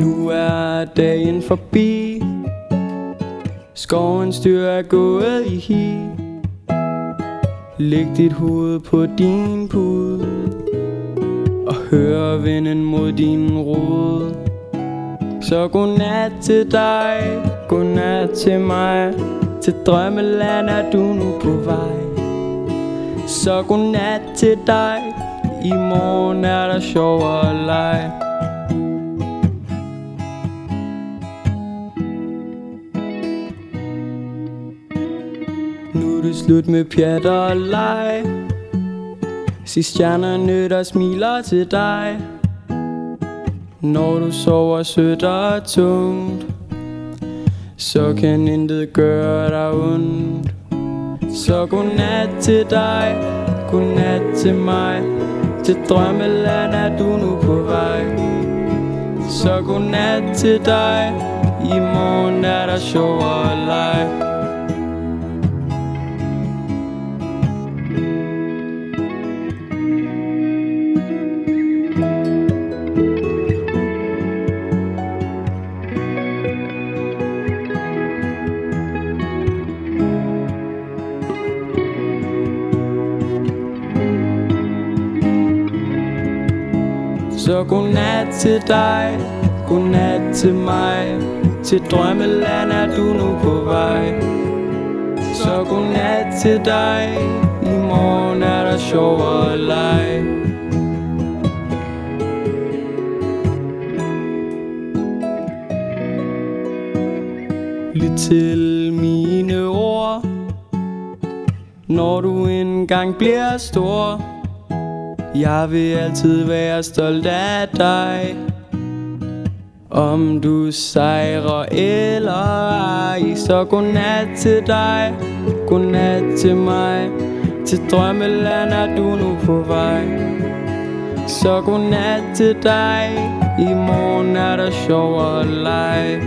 Nu er dagen forbi. Skovens dyr er gået i hi. Læg dit hoved på din pude Og hør vinden mod din rod. Så godnat til dig, godnat til mig. Til drømmeland er du nu på vej. Så godnat til dig. I morgen er der sjov og leg. Nu er det slut med pjat og leg. Se stjernerne der smiler til dig. Når du sover sødt og tungt Så kan intet gøre dig ondt. Så godnat til dig Godnat til mig. Til drømmeland er du nu på vej. Så godnat til dig I morgen er der sjov og leg. Så godnat til dig, godnat til mig. Til drømmeland er du nu på vej. Så godnat til dig, i morgen er der sjov og leg. Lyt til mine ord. Når du engang bliver stor jeg vil altid være stolt af dig. Om du sejrer eller ej Så godnat til dig. Godnat til mig. Til drømmeland er du nu på vej. Så godnat til dig. I morgen er der sjov og leg.